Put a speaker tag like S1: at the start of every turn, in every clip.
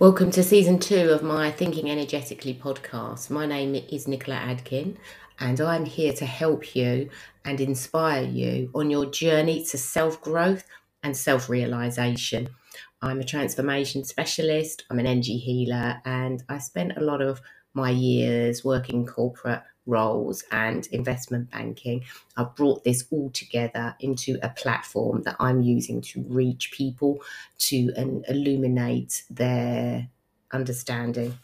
S1: Welcome to season two of my Thinking Energetically podcast. My name is Nicola Adkin, and I'm here to help you and inspire you on your journey to self growth and self realization. I'm a transformation specialist, I'm an energy healer, and I spent a lot of my years working corporate roles and investment banking. I've brought this all together into a platform that I'm using to reach people to and illuminate their understanding.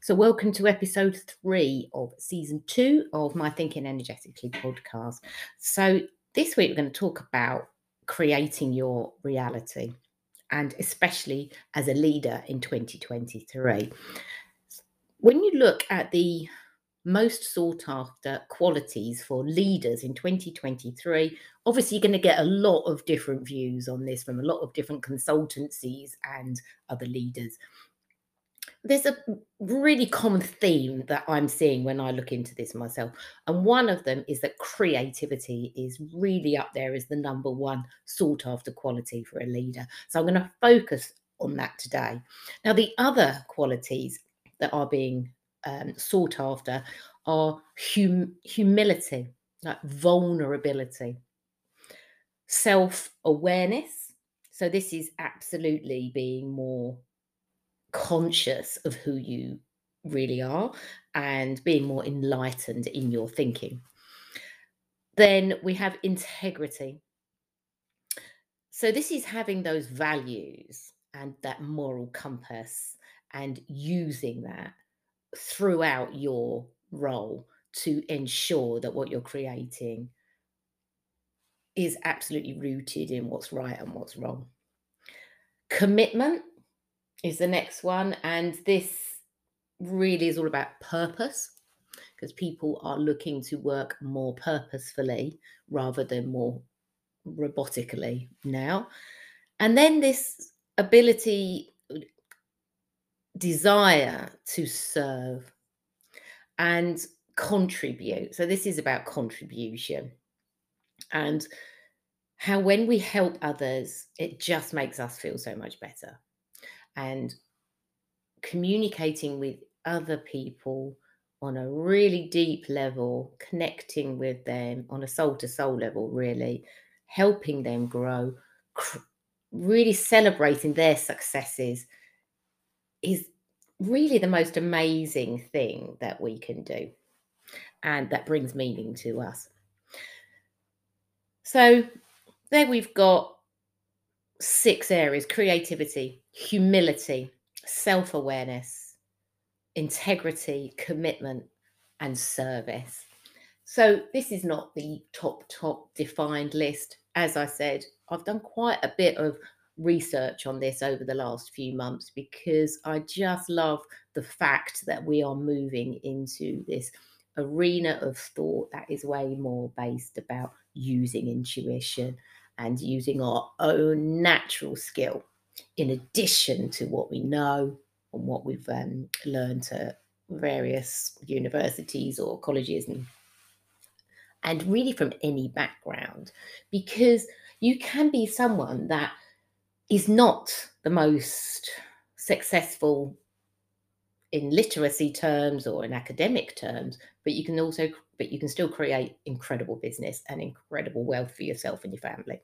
S1: So, welcome to episode three of season two of my Thinking Energetically podcast. So, this week we're going to talk about creating your reality and especially as a leader in 2023. When you look at the most sought after qualities for leaders in 2023, obviously you're going to get a lot of different views on this from a lot of different consultancies and other leaders there's a really common theme that I'm seeing when I look into this myself. And one of them is that creativity is really up there as the number one sought after quality for a leader. So I'm going to focus on that today. Now, the other qualities that are being um, sought after are hum- humility, like vulnerability, self awareness. So, this is absolutely being more conscious of who you really are and being more enlightened in your thinking. Then we have integrity. So, this is having those values and that moral compass and using that throughout your role to ensure that what you're creating is absolutely rooted in what's right and what's wrong. Commitment is the next one. And this really is all about purpose because people are looking to work more purposefully rather than more robotically now. And then this ability, desire to serve and contribute. So, this is about contribution and how when we help others, it just makes us feel so much better and communicating with other people on a really deep level, connecting with them on a soul to soul level, really helping them grow, really celebrating their successes is really the most amazing thing that we can do. And that brings meaning to us. So there we've got six areas creativity, humility, self awareness, integrity, commitment, and service. So, this is not the top, top defined list. As I said, I've done quite a bit of research on this over the last few months because I just love the fact that we are moving into this arena of thought that is way more based about using intuition and using our own natural skill in addition to what we know and what we've um, learned at various universities or colleges and and really from any background. Because you can be someone that is not the most successful in literacy terms or in academic terms but you can also but you can still create incredible business and incredible wealth for yourself and your family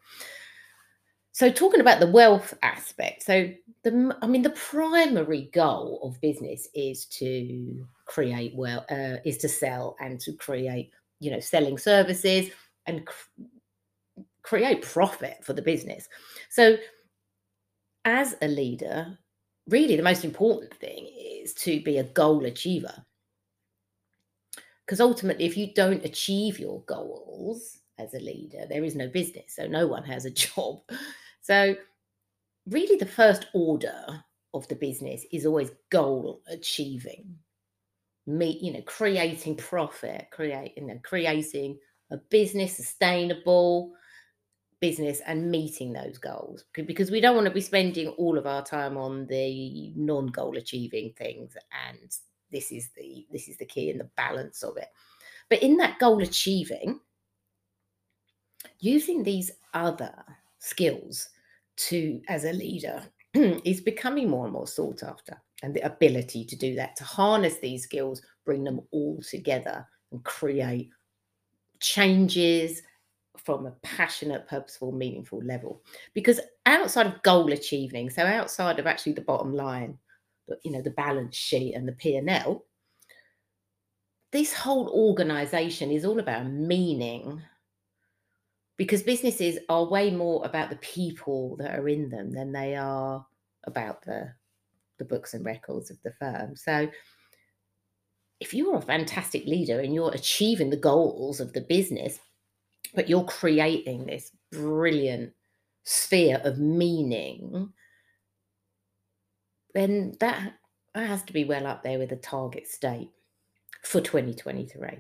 S1: so talking about the wealth aspect so the i mean the primary goal of business is to create well uh, is to sell and to create you know selling services and cr- create profit for the business so as a leader really the most important thing is to be a goal achiever. Because ultimately, if you don't achieve your goals as a leader, there is no business. So no one has a job. So, really, the first order of the business is always goal achieving. Me, you know, creating profit, create, you know, creating a business sustainable, business and meeting those goals because we don't want to be spending all of our time on the non-goal achieving things and this is the this is the key and the balance of it. But in that goal achieving using these other skills to as a leader is becoming more and more sought after and the ability to do that to harness these skills bring them all together and create changes from a passionate purposeful meaningful level. Because outside of goal achieving so outside of actually the bottom line you know the balance sheet and the p&l this whole organization is all about meaning because businesses are way more about the people that are in them than they are about the the books and records of the firm. So if you're a fantastic leader and you're achieving the goals of the business, but you're creating this brilliant sphere of meaning, then that has to be well up there with the target state for 2023.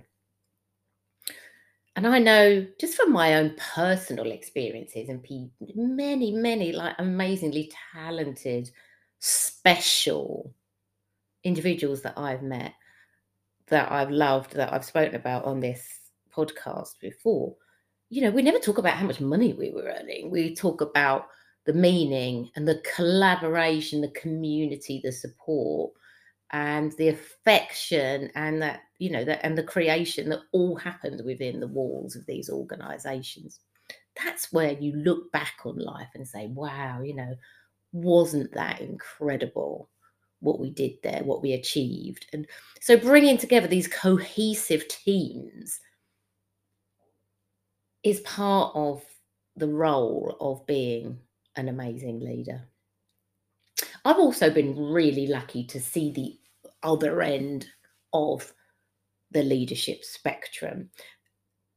S1: And I know just from my own personal experiences and many, many like amazingly talented, special individuals that I've met, that I've loved, that I've spoken about on this podcast before, you know, we never talk about how much money we were earning. We talk about the meaning and the collaboration, the community, the support, and the affection and that you know that and the creation that all happened within the walls of these organizations. That's where you look back on life and say wow you know wasn't that incredible what we did there what we achieved? And so bringing together these cohesive teams is part of the role of being an amazing leader I've also been really lucky to see the other end of the leadership spectrum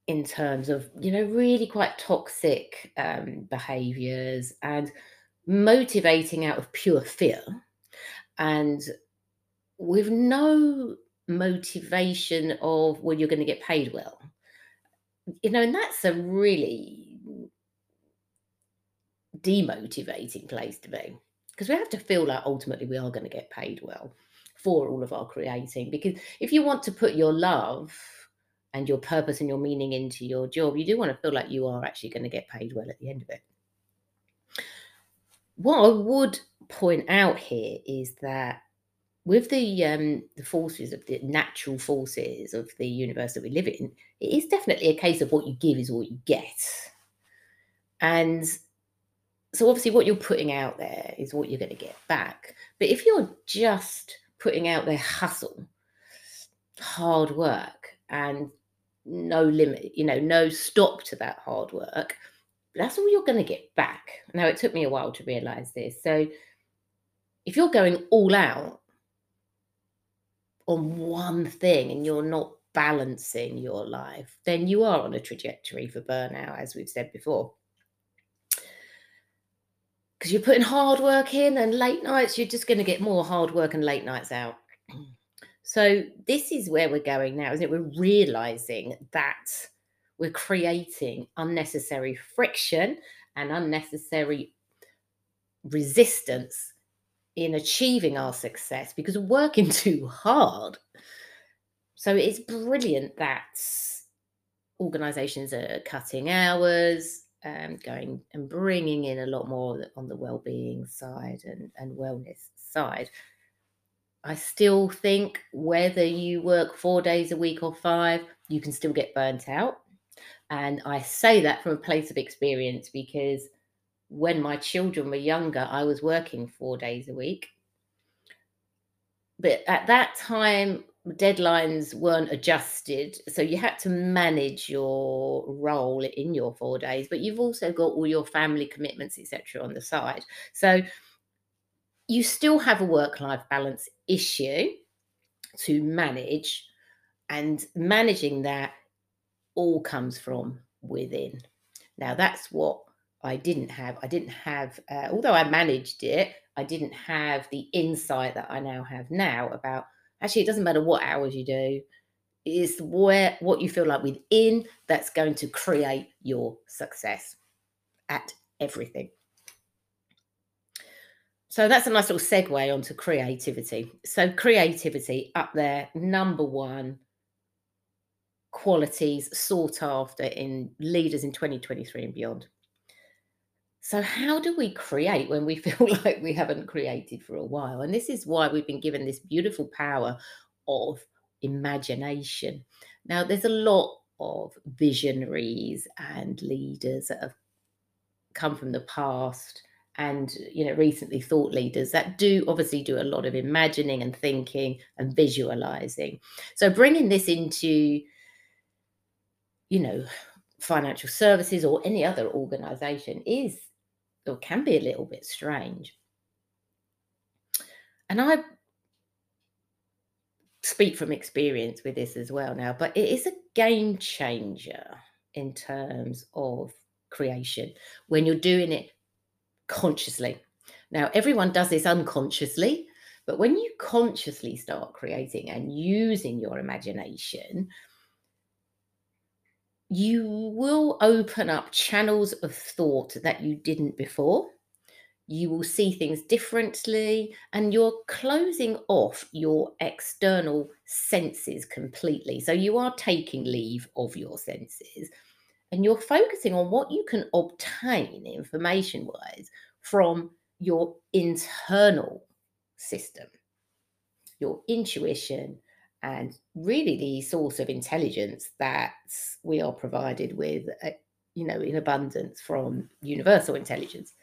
S1: in terms of, you know, really quite toxic um, behaviors and motivating out of pure fear and with no motivation of, well, you're going to get paid well. You know, and that's a really demotivating place to be because we have to feel like ultimately we are going to get paid well for all of our creating. Because if you want to put your love and your purpose and your meaning into your job, you do want to feel like you are actually going to get paid well at the end of it. What I would point out here is that with the um, the forces of the natural forces of the universe that we live in, it is definitely a case of what you give is what you get. And so obviously what you're putting out there is what you're going to get back. But if you're just putting out their hustle, hard work, and no limit, you know, no stop to that hard work, that's all you're going to get back. Now, it took me a while to realize this. So, if you're going all out on one thing and you're not balancing your life, then you are on a trajectory for burnout, as we've said before because you're putting hard work in and late nights, you're just going to get more hard work and late nights out. So, this is where we're going now, isn't it? We're realizing that we're creating unnecessary friction and unnecessary resistance in achieving our success because we're working too hard. So, it's brilliant that organizations are cutting hours, um, going and bringing in a lot more on the well-being side and, and wellness side. I still think whether you work four days a week or five, you can still get burnt out. And I say that from a place of experience because when my children were younger, I was working four days a week. But at that time, deadlines weren't adjusted so you had to manage your role in your four days but you've also got all your family commitments etc on the side. So you still have a work life balance issue to manage and managing that all comes from within. Now that's what i didn't have. I didn't have uh, although i managed it i didn't have the insight that i now have now about Actually, it doesn't matter what hours you do. It's where what you feel like within that's going to create your success at everything. So that's a nice little segue onto creativity. So creativity up there, number one, qualities sought after in leaders in 2023 and beyond. So, how do we create when we feel like we haven't created for a while? And this is why we've been given this beautiful power of imagination. Now, there's a lot of visionaries and leaders that have come from the past and you know recently thought leaders that do obviously do a lot of imagining and thinking and visualizing so bringing this into you know financial services or any other organization is or can be a little bit strange and i speak from experience with this as well now but it is a game changer in terms of creation when you're doing it consciously. Now, everyone does this unconsciously, but when you consciously start creating and using your imagination, you will open up channels of thought that you didn't before. You will see things differently, and you're closing off your external senses completely. So, you are taking leave of your senses and you're focusing on what you can obtain information wise from your internal system, your intuition, and really the source of intelligence that we are provided with, uh, you know, in abundance from universal intelligence.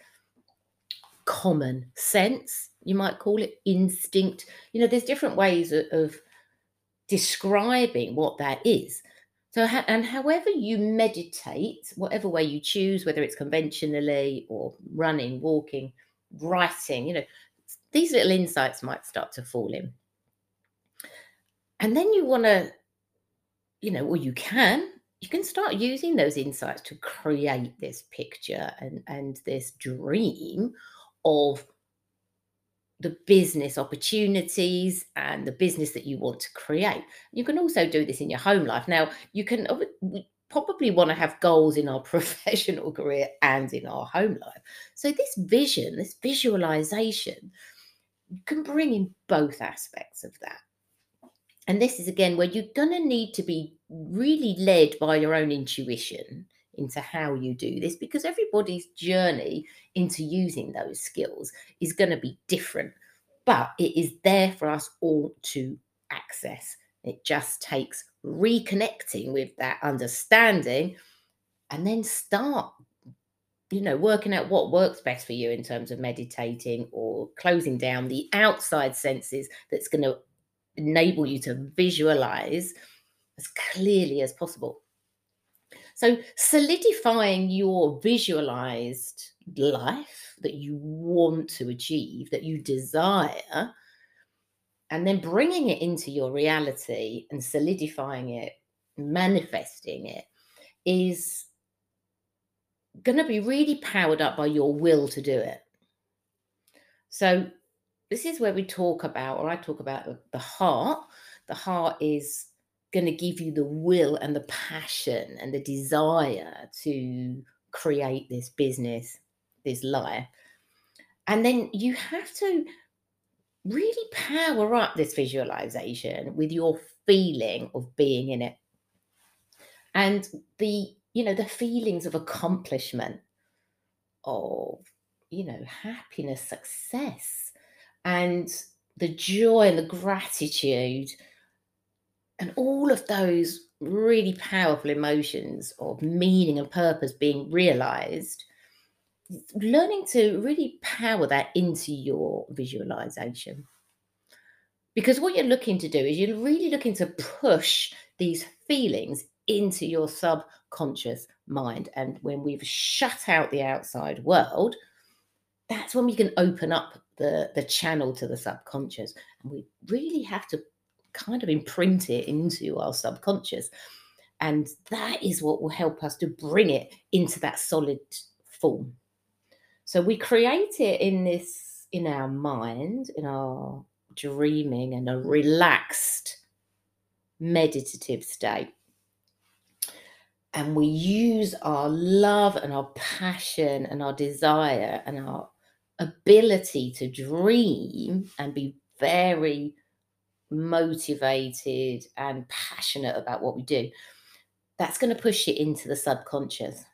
S1: Common sense, you might call it instinct. You know, there's different ways of, of describing what that is. So, and however you meditate, whatever way you choose, whether it's conventionally or running, walking, writing, you know, these little insights might start to fall in. And then you want to, you know, well, you can, you can start using those insights to create this picture and, and this dream of the business opportunities and the business that you want to create. You can also do this in your home life. Now, you can probably want to have goals in our professional career and in our home life. So, this vision, this visualization, can bring in both aspects of that. And this is again where you're going to need to be really led by your own intuition into how you do this because everybody's journey into using those skills is going to be different. But it is there for us all to access. It just takes reconnecting with that understanding and then start you know working out what works best for you in terms of meditating or closing down the outside senses that's going to enable you to visualize as clearly as possible so, solidifying your visualized life that you want to achieve, that you desire, and then bringing it into your reality and solidifying it, manifesting it, is going to be really powered up by your will to do it. So, this is where we talk about, or I talk about the heart. The heart is going to give you the will and the passion and the desire to create this business, this life. And then you have to really power up this visualization with your feeling of being in it. And the, you know, the feelings of accomplishment, of, you know, happiness, success, and the joy and the gratitude and all of those really powerful emotions of meaning and purpose being realized, learning to really power that into your visualization. Because what you're looking to do is you're really looking to push these feelings into your subconscious mind. And when we've shut out the outside world, that's when we can open up the, the channel to the subconscious. And we really have to kind of imprint it into our subconscious. And that is what will help us to bring it into that solid form. So we create it in this, in our mind, in our dreaming and a relaxed meditative state. And we use our love and our passion and our desire and our ability to dream and be very motivated and passionate about what we do. that's going to push it into the subconscious.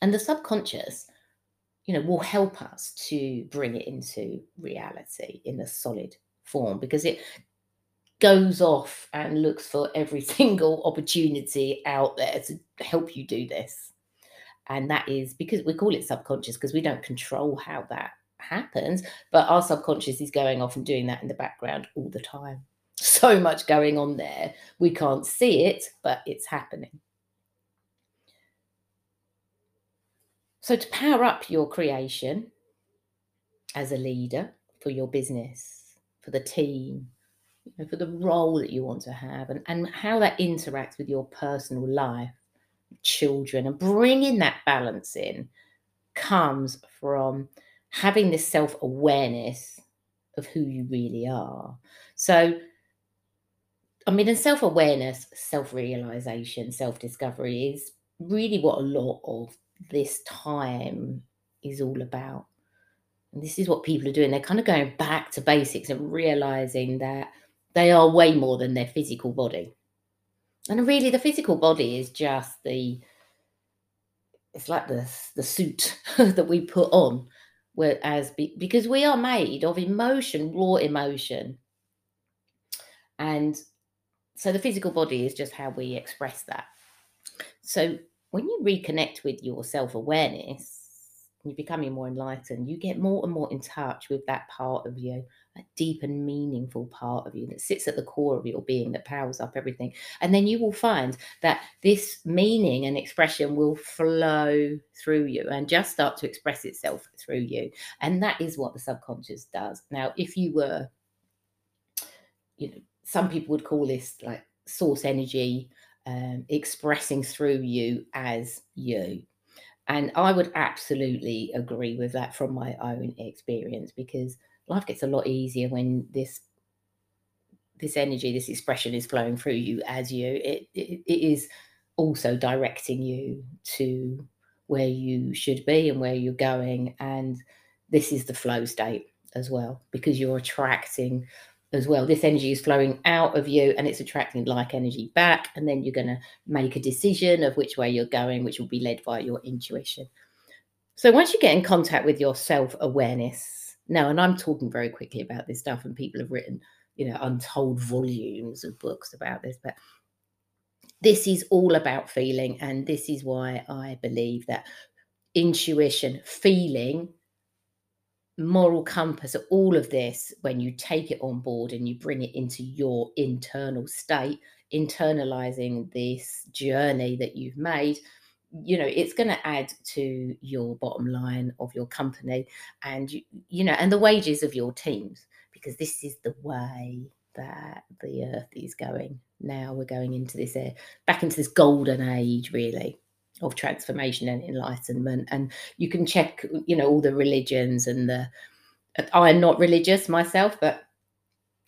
S1: And the subconscious, you know, will help us to bring it into reality in a solid form because it goes off and looks for every single opportunity out there to help you do this. And that is because we call it subconscious because we don't control how that happens, but our subconscious is going off and doing that in the background all the time. So much going on there. We can't see it, but it's happening. So, to power up your creation as a leader for your business, for the team, for the role that you want to have, and, and how that interacts with your personal life, children, and bringing that balance in comes from having this self awareness of who you really are. So, I mean, in self awareness, self realization, self discovery is really what a lot of this time is all about. And this is what people are doing. They're kind of going back to basics and realizing that they are way more than their physical body. And really, the physical body is just the, it's like the, the suit that we put on. Whereas, because we are made of emotion, raw emotion. And so the physical body is just how we express that. So when you reconnect with your self awareness, you're becoming more enlightened, you get more and more in touch with that part of you, that deep and meaningful part of you that sits at the core of your being, that powers up everything. And then you will find that this meaning and expression will flow through you and just start to express itself through you. And that is what the subconscious does. Now, if you were, you know, some people would call this like source energy um, expressing through you as you. And I would absolutely agree with that from my own experience because life gets a lot easier when this this energy, this expression is flowing through you as you. It, it, it is also directing you to where you should be and where you're going. And this is the flow state as well because you're attracting as well. This energy is flowing out of you and it's attracting like energy back. And then you're going to make a decision of which way you're going, which will be led by your intuition. So once you get in contact with your self awareness, now, and I'm talking very quickly about this stuff, and people have written, you know, untold volumes of books about this, but this is all about feeling. And this is why I believe that intuition, feeling, moral compass, all of this, when you take it on board and you bring it into your internal state, internalizing this journey that you've made, you know, it's going to add to your bottom line of your company and, you, you know, and the wages of your teams, because this is the way that the earth is going now. We're going into this, back into this golden age, really of transformation and enlightenment and you can check you know all the religions and the i'm not religious myself but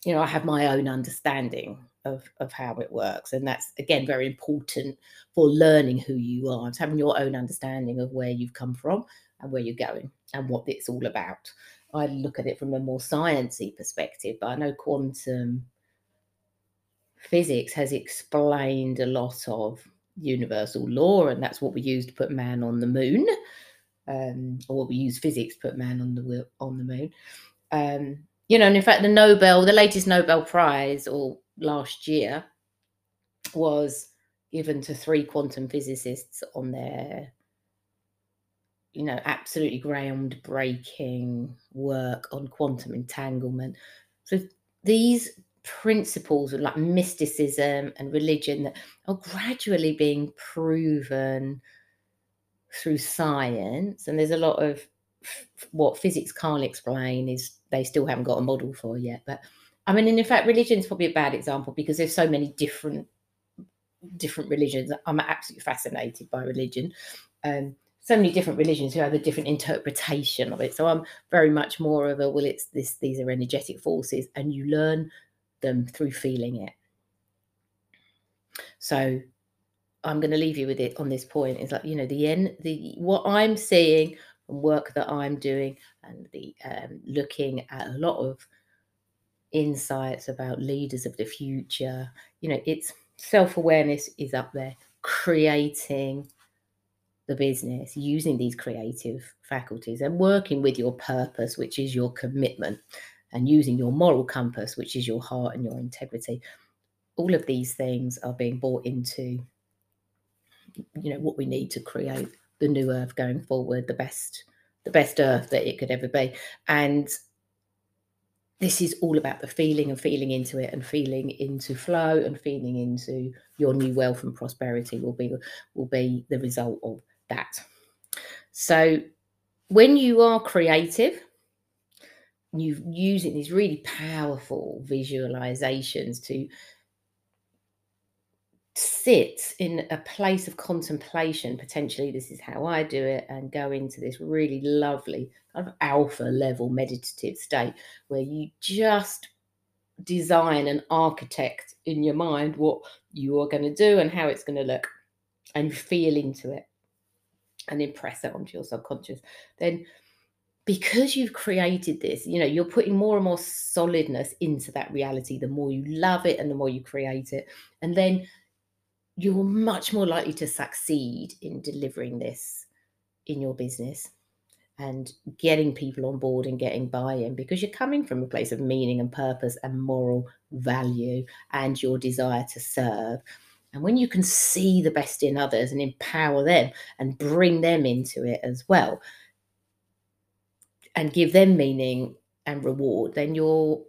S1: you know i have my own understanding of of how it works and that's again very important for learning who you are it's having your own understanding of where you've come from and where you're going and what it's all about i look at it from a more sciencey perspective but i know quantum physics has explained a lot of universal law, and that's what we use to put man on the moon, um, or we use physics to put man on the on the moon. Um, you know, and in fact, the Nobel, the latest Nobel Prize, or last year, was given to three quantum physicists on their, you know, absolutely groundbreaking work on quantum entanglement. So these principles of like mysticism and religion that are gradually being proven through science and there's a lot of what physics can't explain is they still haven't got a model for yet but i mean and in fact religion is probably a bad example because there's so many different different religions i'm absolutely fascinated by religion um so many different religions who have a different interpretation of it so i'm very much more of a well it's this these are energetic forces and you learn them through feeling it. So I'm going to leave you with it on this point. Is like you know the end the what I'm seeing and work that I'm doing and the um, looking at a lot of insights about leaders of the future. You know, it's Self awareness is up there. Creating the business, using these creative faculties and working with your purpose, which is your commitment, and using your moral compass, which is your heart and your integrity. All of these things are being brought into you know what we need to create the new earth going forward the best the best earth that it could ever be and this is all about the feeling and feeling into it and feeling into flow and feeling into your new wealth and prosperity will be will be the result of that. So when you are creative you using these really powerful visualizations to sit in a place of contemplation potentially this is how i do it and go into this really lovely kind of alpha level meditative state where you just design and architect in your mind what you are going to do and how it's going to look and feel into it and impress it onto your subconscious. Then because you've created this you know you're putting more and more solidness into that reality the more you love it and the more you create it. And then you're much more likely to succeed in delivering this in your business and getting people on board and getting buy-in because you're coming from a place of meaning and purpose and moral value and your desire to serve. And when you can see the best in others and empower them and bring them into it as well and give them meaning and reward then you're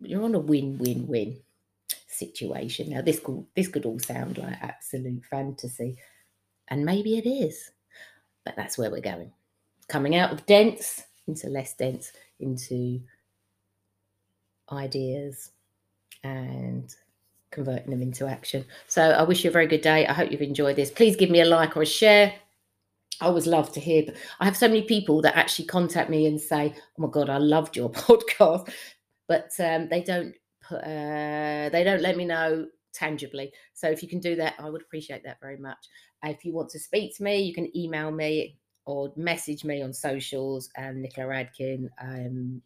S1: you're on a win-win-win situation. Now, this could, this could all sound like absolute fantasy, and maybe it is, but that's where we're going. Coming out of dense into less dense, into ideas and converting them into action. So I wish you a very good day. I hope you've enjoyed this. Please give me a like or a share. I always love to hear. I have so many people that actually contact me and say, "Oh my god, I loved your podcast," but um, they don't uh, they don't let me know tangibly. So if you can do that, I would appreciate that very much. If you want to speak to me, you can email me or message me on socials and Nicola Adkin. Um,